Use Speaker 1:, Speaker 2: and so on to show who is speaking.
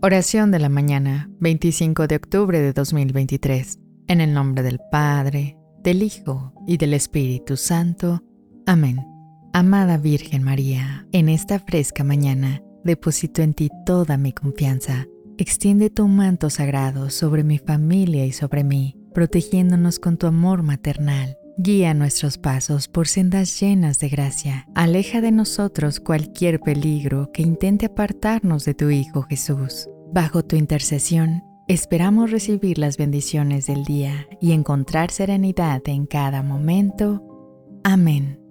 Speaker 1: Oración de la mañana, 25 de octubre de 2023. En el nombre del Padre, del Hijo y del Espíritu Santo. Amén. Amada Virgen María, en esta fresca mañana deposito en ti toda mi confianza. Extiende tu manto sagrado sobre mi familia y sobre mí, protegiéndonos con tu amor maternal. Guía nuestros pasos por sendas llenas de gracia. Aleja de nosotros cualquier peligro que intente apartarnos de tu Hijo Jesús. Bajo tu intercesión, esperamos recibir las bendiciones del día y encontrar serenidad en cada momento. Amén.